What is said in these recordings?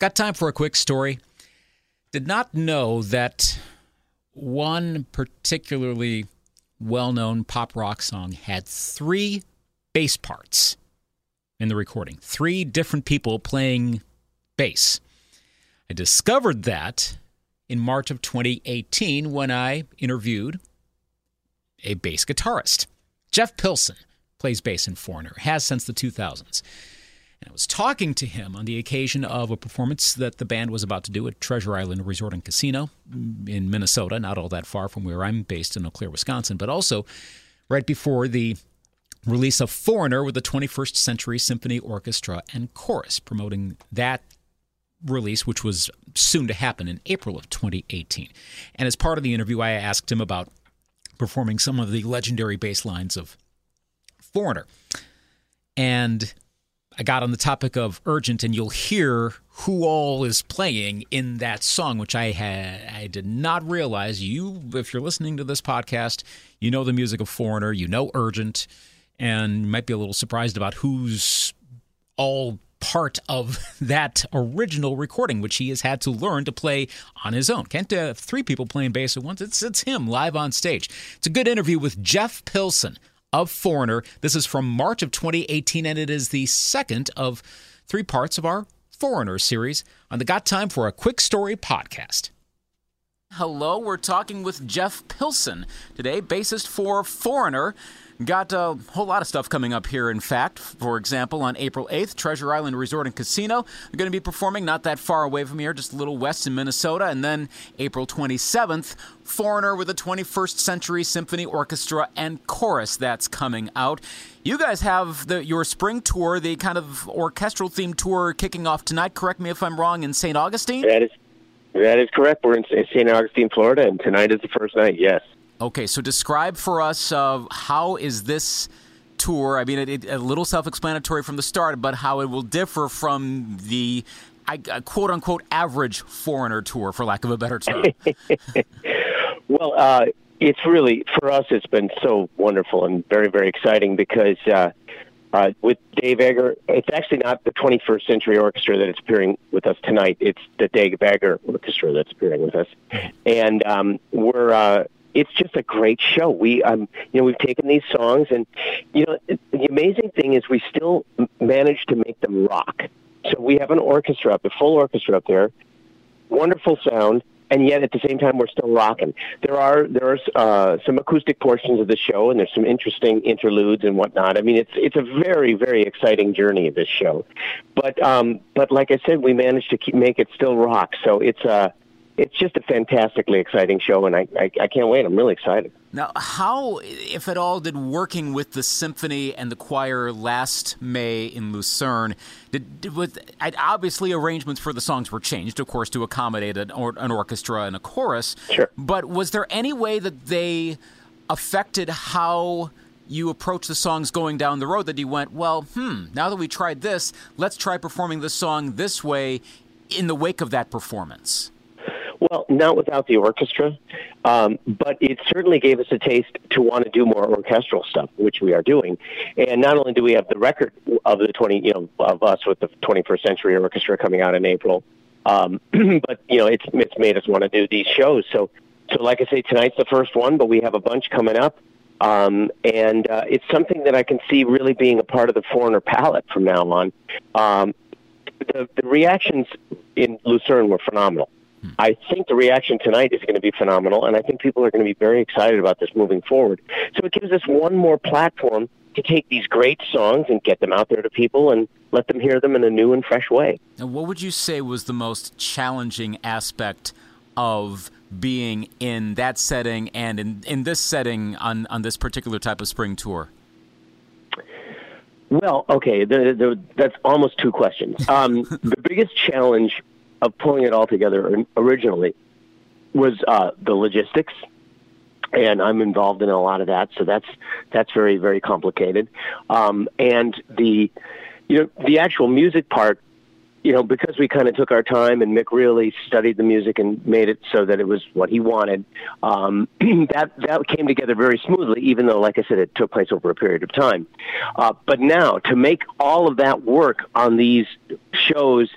Got time for a quick story? Did not know that one particularly well known pop rock song had three bass parts in the recording, three different people playing bass. I discovered that in March of 2018 when I interviewed a bass guitarist. Jeff Pilson plays bass in Foreigner, has since the 2000s. And I was talking to him on the occasion of a performance that the band was about to do at Treasure Island Resort and Casino in Minnesota, not all that far from where I'm based in Eau Claire, Wisconsin, but also right before the release of Foreigner with the 21st Century Symphony Orchestra and Chorus, promoting that release, which was soon to happen in April of 2018. And as part of the interview, I asked him about performing some of the legendary bass lines of Foreigner. And I got on the topic of urgent, and you'll hear who all is playing in that song, which I had I did not realize. You, if you're listening to this podcast, you know the music of Foreigner, you know Urgent, and might be a little surprised about who's all part of that original recording, which he has had to learn to play on his own. Can't have three people playing bass at once. It's it's him live on stage. It's a good interview with Jeff Pilson of Foreigner. This is from March of 2018, and it is the second of three parts of our Foreigner series on the Got Time for a Quick Story podcast. Hello, we're talking with Jeff Pilson today, bassist for Foreigner. Got a whole lot of stuff coming up here, in fact. For example, on April 8th, Treasure Island Resort and Casino. They're going to be performing not that far away from here, just a little west in Minnesota. And then April 27th, Foreigner with the 21st Century Symphony Orchestra and Chorus that's coming out. You guys have the, your spring tour, the kind of orchestral themed tour kicking off tonight. Correct me if I'm wrong, in St. Augustine? That is, that is correct. We're in St. Augustine, Florida, and tonight is the first night, yes. Okay, so describe for us uh, how is this tour? I mean, it, it, a little self-explanatory from the start, but how it will differ from the I, uh, quote unquote average foreigner tour, for lack of a better term. well, uh, it's really for us. It's been so wonderful and very, very exciting because uh, uh, with Dave Eggar, it's actually not the 21st Century Orchestra that is appearing with us tonight. It's the Dave Eggar Orchestra that's appearing with us, and um, we're uh, it's just a great show. We, um, you know, we've taken these songs, and you know, the amazing thing is we still manage to make them rock. So we have an orchestra up, a full orchestra up there, wonderful sound, and yet at the same time we're still rocking. There are there are uh, some acoustic portions of the show, and there's some interesting interludes and whatnot. I mean, it's it's a very very exciting journey of this show, but um, but like I said, we managed to keep make it still rock. So it's a uh, it's just a fantastically exciting show, and I, I, I, can't wait. I'm really excited. Now, how, if at all, did working with the symphony and the choir last May in Lucerne, did, did with obviously arrangements for the songs were changed, of course, to accommodate an, or, an orchestra and a chorus. Sure. But was there any way that they affected how? you approach the songs going down the road that you went, well, hmm, now that we tried this, let's try performing the song this way in the wake of that performance? Well, not without the orchestra, um, but it certainly gave us a taste to want to do more orchestral stuff, which we are doing. And not only do we have the record of the twenty, you know, of us with the 21st Century Orchestra coming out in April, um, but you know, it's it's made us want to do these shows. So, so like I say, tonight's the first one, but we have a bunch coming up. Um, and uh, it's something that I can see really being a part of the foreigner palette from now on. Um, the, the reactions in Lucerne were phenomenal. I think the reaction tonight is going to be phenomenal, and I think people are going to be very excited about this moving forward. So it gives us one more platform to take these great songs and get them out there to people and let them hear them in a new and fresh way. And what would you say was the most challenging aspect of being in that setting and in, in this setting on, on this particular type of spring tour? Well, okay, the, the, that's almost two questions. Um, the biggest challenge of pulling it all together originally was uh, the logistics, and I'm involved in a lot of that. So that's that's very very complicated. Um, and the you know the actual music part, you know, because we kind of took our time and Mick really studied the music and made it so that it was what he wanted. Um, that that came together very smoothly, even though, like I said, it took place over a period of time. Uh, but now to make all of that work on these shows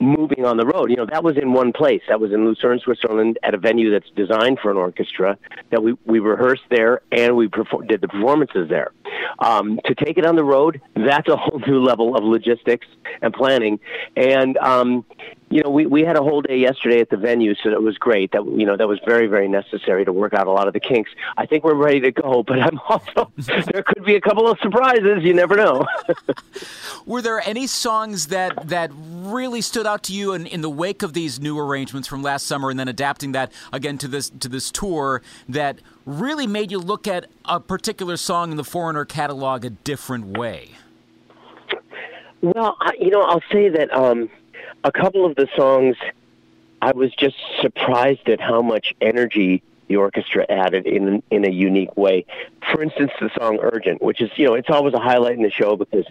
moving on the road. You know, that was in one place. That was in Lucerne, Switzerland, at a venue that's designed for an orchestra. That we we rehearsed there and we perfor- did the performances there. Um, to take it on the road, that's a whole new level of logistics and planning. And um, you know, we, we had a whole day yesterday at the venue, so that was great. That you know, that was very very necessary to work out a lot of the kinks. I think we're ready to go, but I'm also there could be a couple of surprises. You never know. Were there any songs that that really stood out to you in, in the wake of these new arrangements from last summer, and then adapting that again to this to this tour that really made you look at a particular song in the Foreigner catalog a different way? Well, I, you know, I'll say that. Um, a couple of the songs, I was just surprised at how much energy the orchestra added in in a unique way. For instance, the song "Urgent," which is you know it's always a highlight in the show because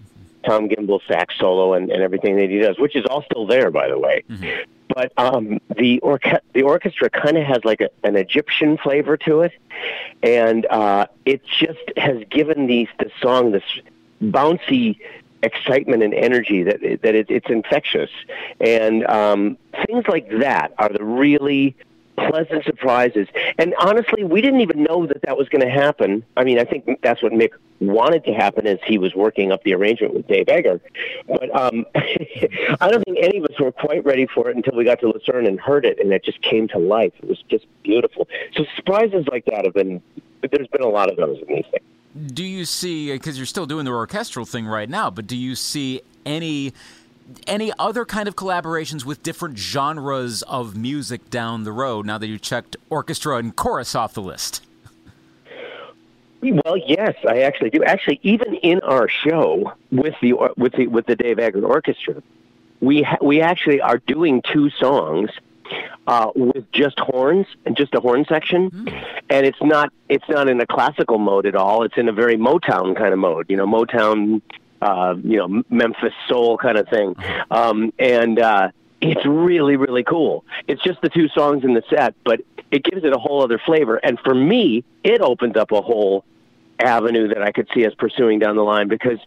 Tom Gimbel's sax solo and, and everything that he does, which is all still there by the way. Mm-hmm. But um, the orca- the orchestra kind of has like a, an Egyptian flavor to it, and uh, it just has given these the song this bouncy excitement and energy that that it, it's infectious, and um, things like that are the really pleasant surprises. And honestly, we didn't even know that that was going to happen. I mean, I think that's what Mick wanted to happen as he was working up the arrangement with Dave Eggar. But um, I don't think any of us were quite ready for it until we got to Lucerne and heard it, and it just came to life. It was just beautiful. So surprises like that have been. There's been a lot of those in these things do you see because you're still doing the orchestral thing right now but do you see any any other kind of collaborations with different genres of music down the road now that you checked orchestra and chorus off the list well, yes, I actually do. Actually, even in our show with the with the with the Dave Eggar Orchestra, we ha- we actually are doing two songs uh, with just horns and just a horn section, mm. and it's not it's not in a classical mode at all. It's in a very Motown kind of mode. You know, Motown, uh, you know, Memphis soul kind of thing, uh-huh. um, and uh, it's really really cool. It's just the two songs in the set, but it gives it a whole other flavor. And for me, it opens up a whole avenue that I could see us pursuing down the line because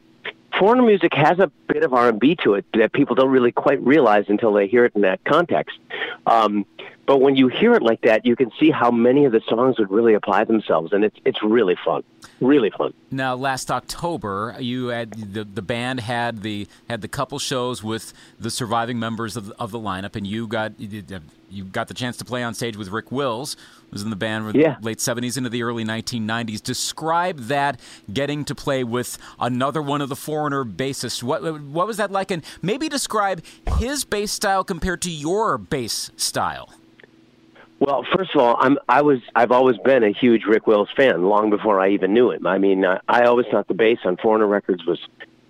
foreigner music has a bit of R&B to it that people don't really quite realize until they hear it in that context. Um, but when you hear it like that, you can see how many of the songs would really apply themselves, and it's it's really fun, really fun. Now, last October, you had the the band had the had the couple shows with the surviving members of, of the lineup, and you got you uh, got the chance to play on stage with Rick Wills, who was in the band from yeah. late '70s into the early 1990s. Describe that getting to play with another one of the foreigner bassists. What what was that like, and maybe describe his bass style compared to your bass style. Well, first of all, I'm I was I've always been a huge Rick Wills fan long before I even knew him. I mean, I, I always thought the bass on Foreigner Records was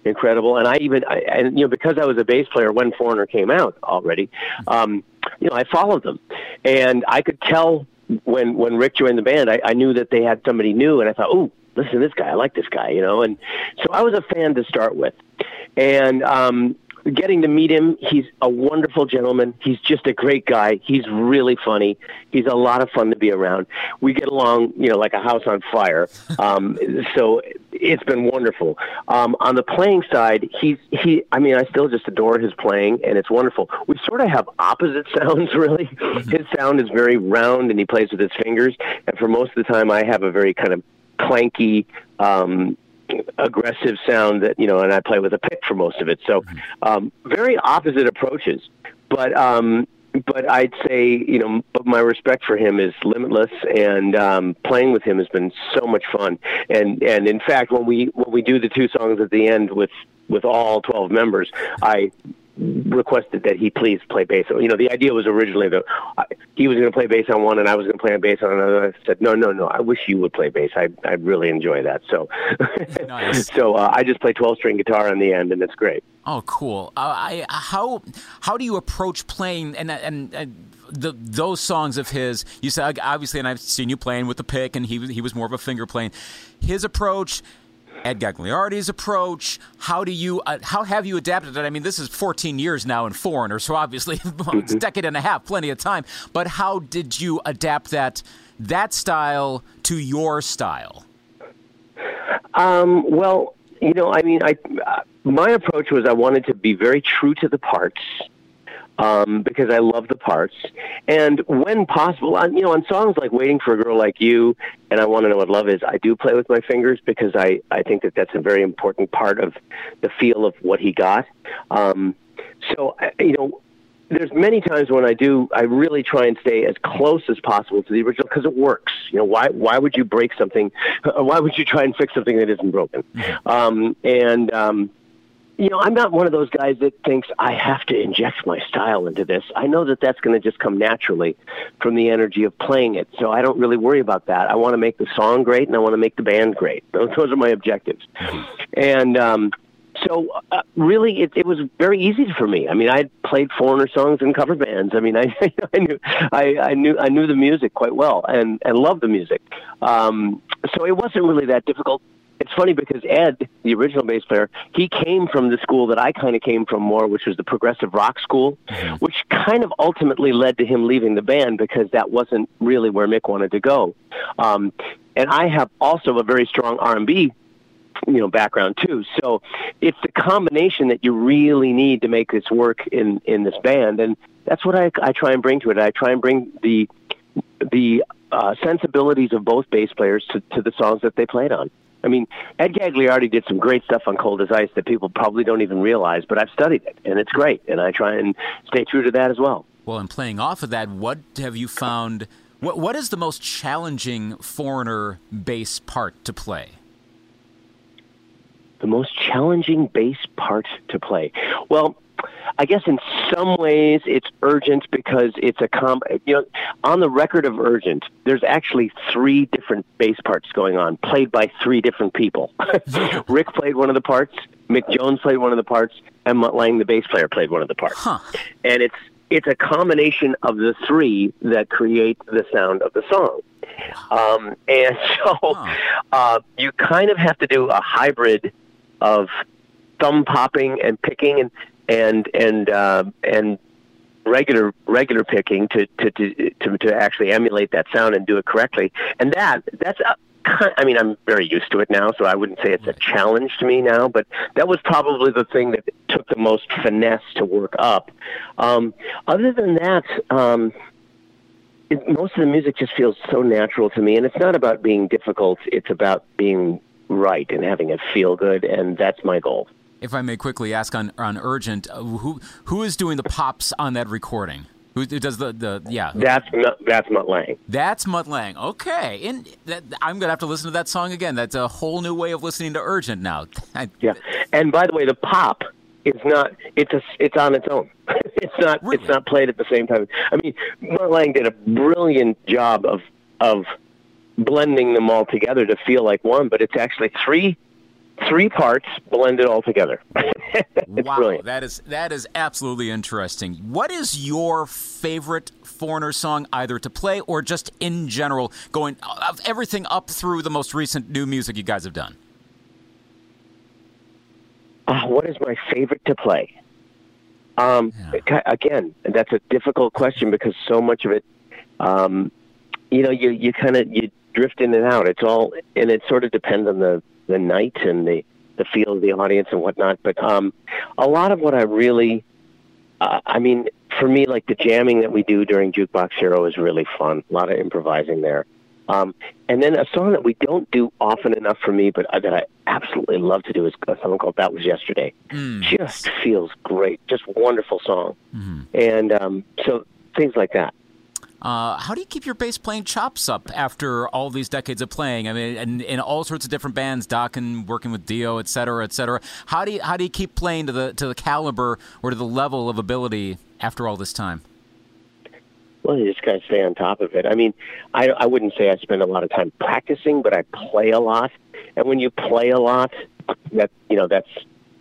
incredible, and I even I, and you know because I was a bass player when Foreigner came out already, um, you know I followed them, and I could tell when when Rick joined the band, I, I knew that they had somebody new, and I thought, oh, listen to this guy, I like this guy, you know, and so I was a fan to start with, and um, getting to meet him. He's a wonderful gentleman. He's just a great guy. He's really funny. He's a lot of fun to be around. We get along, you know, like a house on fire. Um, so it's been wonderful. Um, on the playing side, he's he. I mean, I still just adore his playing, and it's wonderful. We sort of have opposite sounds, really. Mm-hmm. His sound is very round, and he plays with his fingers. And for most of the time, I have a very kind of clanky, um, aggressive sound that you know, and I play with a pick for most of it. So, um, very opposite approaches. But um, but I'd say you know, but my respect for him is limitless, and um, playing with him has been so much fun. And and in fact, when we when we do the two songs at the end with with all 12 members, I requested that he please play bass. You know, the idea was originally that uh, he was going to play bass on one and I was going to play on bass on another. I said, no, no, no. I wish you would play bass. I I really enjoy that. So, nice. so uh, I just play twelve string guitar on the end, and it's great. Oh, cool. Uh, I how how do you approach playing and and. and the, those songs of his, you said obviously, and I've seen you playing with the pick, and he he was more of a finger playing. His approach, Ed Gagliardi's approach? How do you uh, how have you adapted it? I mean, this is 14 years now in Foreigner, so obviously it's a mm-hmm. decade and a half, plenty of time. But how did you adapt that that style to your style? Um, well, you know, I mean, I uh, my approach was I wanted to be very true to the parts. Um, because I love the parts. And when possible, on, you know, on songs like "Waiting for a Girl Like You" and "I Want to Know What Love Is," I do play with my fingers because I I think that that's a very important part of the feel of what he got. Um, so you know, there's many times when I do, I really try and stay as close as possible to the original because it works. You know, why why would you break something? Why would you try and fix something that isn't broken? Mm-hmm. Um, and um, you know, I'm not one of those guys that thinks I have to inject my style into this. I know that that's going to just come naturally from the energy of playing it. So I don't really worry about that. I want to make the song great and I want to make the band great. Those, those are my objectives. Mm-hmm. And um, so uh, really, it, it was very easy for me. I mean, I had played Foreigner songs in cover bands. I mean, I, I knew I, I knew I knew the music quite well and and loved the music. Um, so it wasn't really that difficult it's funny because Ed, the original bass player, he came from the school that I kind of came from more, which was the progressive rock school, mm-hmm. which kind of ultimately led to him leaving the band because that wasn't really where Mick wanted to go. Um, and I have also a very strong R&B you know background too so it's the combination that you really need to make this work in in this band and that's what i i try and bring to it i try and bring the the uh, sensibilities of both bass players to, to the songs that they played on I mean, Ed Gagliardi did some great stuff on Cold as Ice that people probably don't even realize, but I've studied it, and it's great, and I try and stay true to that as well. Well, and playing off of that, what have you found? What What is the most challenging foreigner bass part to play? The most challenging bass part to play. Well, I guess in some ways it's urgent because it's a com. You know, on the record of urgent, there's actually three different bass parts going on, played by three different people. Rick played one of the parts, Mick Jones played one of the parts, and Mutt Lange, the bass player, played one of the parts. Huh. And it's it's a combination of the three that create the sound of the song. Um, and so huh. uh, you kind of have to do a hybrid of thumb popping and picking and and and uh, and regular regular picking to, to to to to actually emulate that sound and do it correctly. And that that's a, I mean, I'm very used to it now, so I wouldn't say it's a challenge to me now, but that was probably the thing that took the most finesse to work up. Um, other than that, um, most of the music just feels so natural to me, and it's not about being difficult, it's about being right and having it feel good, and that's my goal if I may quickly ask on on Urgent, uh, who who is doing the pops on that recording? Who does the the yeah? That's that's Mutt Lange. That's Mutt Lange. Okay, and that, I'm gonna have to listen to that song again. That's a whole new way of listening to Urgent now. yeah, and by the way, the pop is not. It's a. It's on its own. it's not. Really? It's not played at the same time. I mean, Mutt Lange did a brilliant job of of blending them all together to feel like one, but it's actually three three parts blended all together. wow, brilliant. that is that is absolutely interesting. What is your favorite Foreigner song, either to play or just in general, going of everything up through the most recent new music you guys have done? Uh, what is my favorite to play? Um, yeah. Again, that's a difficult question because so much of it, um, you know, you you kind of you drift in and out. It's all, and it sort of depends on the the night and the the feel of the audience and whatnot. But um, a lot of what I really, uh, I mean, for me, like the jamming that we do during Jukebox Hero is really fun. A lot of improvising there. Um, and then a song that we don't do often enough for me, but uh, that I absolutely love to do is a song called "That Was Yesterday." Mm. Just feels great, just wonderful song, mm-hmm. and um, so things like that. Uh, how do you keep your bass playing chops up after all these decades of playing? I mean, and in all sorts of different bands, Dokken working with Dio, et cetera, et cetera. How do you how do you keep playing to the to the caliber or to the level of ability after all this time? Well, you just got to stay on top of it. I mean, I, I wouldn't say I spend a lot of time practicing, but I play a lot. And when you play a lot, that you know that's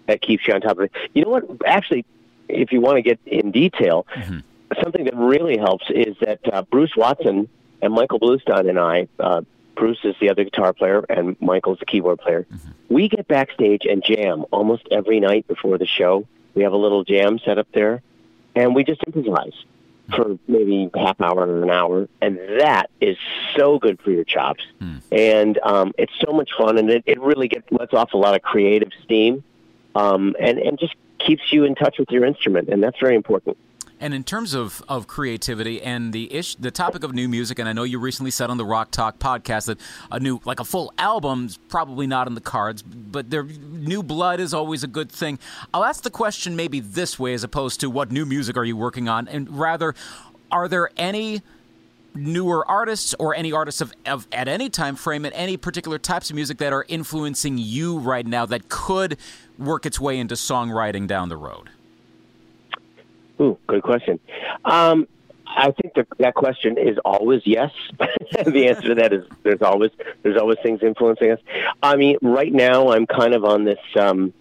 that keeps you on top of it. You know what? Actually, if you want to get in detail, mm-hmm something that really helps is that uh, Bruce Watson and Michael Bluestein and I, uh, Bruce is the other guitar player and Michael's the keyboard player. Mm-hmm. We get backstage and jam almost every night before the show. We have a little jam set up there, and we just improvise for maybe half hour or an hour, and that is so good for your chops. Mm. And um, it's so much fun, and it, it really gets lets off a lot of creative steam, um, and and just keeps you in touch with your instrument, and that's very important. And in terms of, of creativity and the ish, the topic of new music, and I know you recently said on the Rock Talk podcast that a new, like a full album, is probably not in the cards, but there, new blood is always a good thing. I'll ask the question maybe this way as opposed to what new music are you working on, and rather, are there any newer artists or any artists of, of, at any time frame and any particular types of music that are influencing you right now that could work its way into songwriting down the road? Ooh, good question. Um, I think the, that question is always yes. the answer to that is there's always there's always things influencing us. I mean, right now I'm kind of on this um,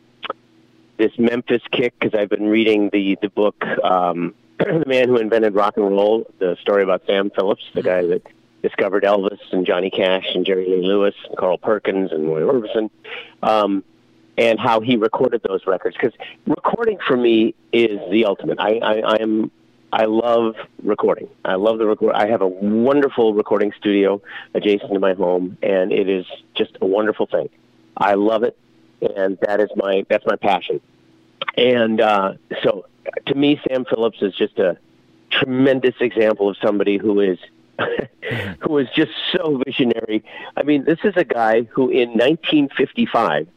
this Memphis kick because I've been reading the the book um, the man who invented rock and roll, the story about Sam Phillips, the guy that discovered Elvis and Johnny Cash and Jerry Lee Lewis and Carl Perkins and Roy Orbison, um, and how he recorded those records. Because recording for me is the ultimate. I, I, I am. I love recording. I love the record. I have a wonderful recording studio adjacent to my home, and it is just a wonderful thing. I love it, and that is my that's my passion. And uh, so to me, Sam Phillips is just a tremendous example of somebody who is who is just so visionary. I mean, this is a guy who in 1955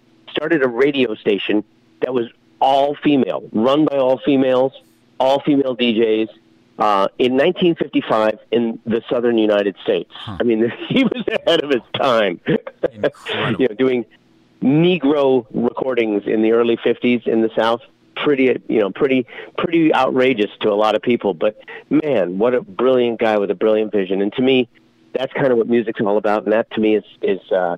started a radio station that was all female, run by all females, all female DJs. Uh, in 1955 in the southern United States. Huh. I mean, he was ahead of his time. you know, doing Negro recordings in the early 50s in the South pretty you know pretty pretty outrageous to a lot of people but man what a brilliant guy with a brilliant vision and to me that's kind of what music's all about and that to me is is uh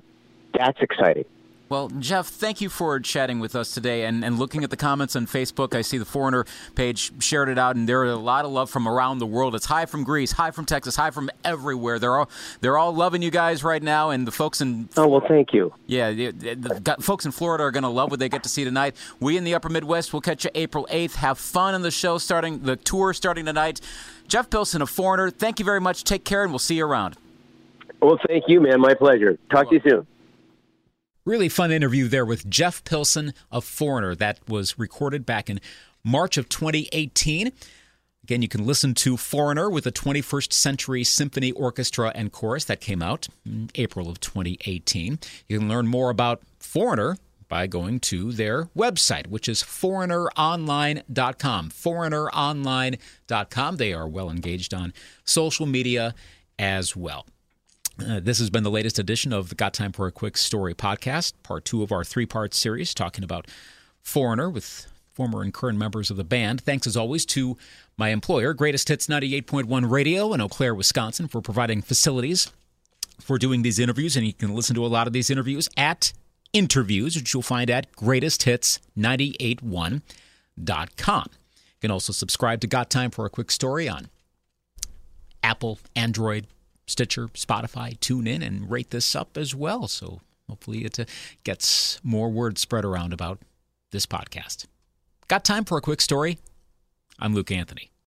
that's exciting well, Jeff, thank you for chatting with us today and, and looking at the comments on Facebook. I see the Foreigner page shared it out, and there are a lot of love from around the world. It's hi from Greece, hi from Texas, hi from everywhere. They're all they're all loving you guys right now, and the folks in oh well, thank you. Yeah, the, the folks in Florida are going to love what they get to see tonight. We in the Upper Midwest will catch you April eighth. Have fun on the show starting the tour starting tonight. Jeff Pilson, a Foreigner. Thank you very much. Take care, and we'll see you around. Well, thank you, man. My pleasure. Talk to you soon. Really fun interview there with Jeff Pilson of Foreigner. That was recorded back in March of 2018. Again, you can listen to Foreigner with the 21st Century Symphony Orchestra and Chorus that came out in April of 2018. You can learn more about Foreigner by going to their website, which is foreigneronline.com. Foreigneronline.com. They are well engaged on social media as well. Uh, this has been the latest edition of the Got Time for a Quick Story podcast, part two of our three part series talking about Foreigner with former and current members of the band. Thanks as always to my employer, Greatest Hits 98.1 Radio in Eau Claire, Wisconsin, for providing facilities for doing these interviews. And you can listen to a lot of these interviews at interviews, which you'll find at greatesthits981.com. You can also subscribe to Got Time for a Quick Story on Apple, Android, Stitcher, Spotify, TuneIn and rate this up as well. So hopefully it uh, gets more word spread around about this podcast. Got time for a quick story? I'm Luke Anthony.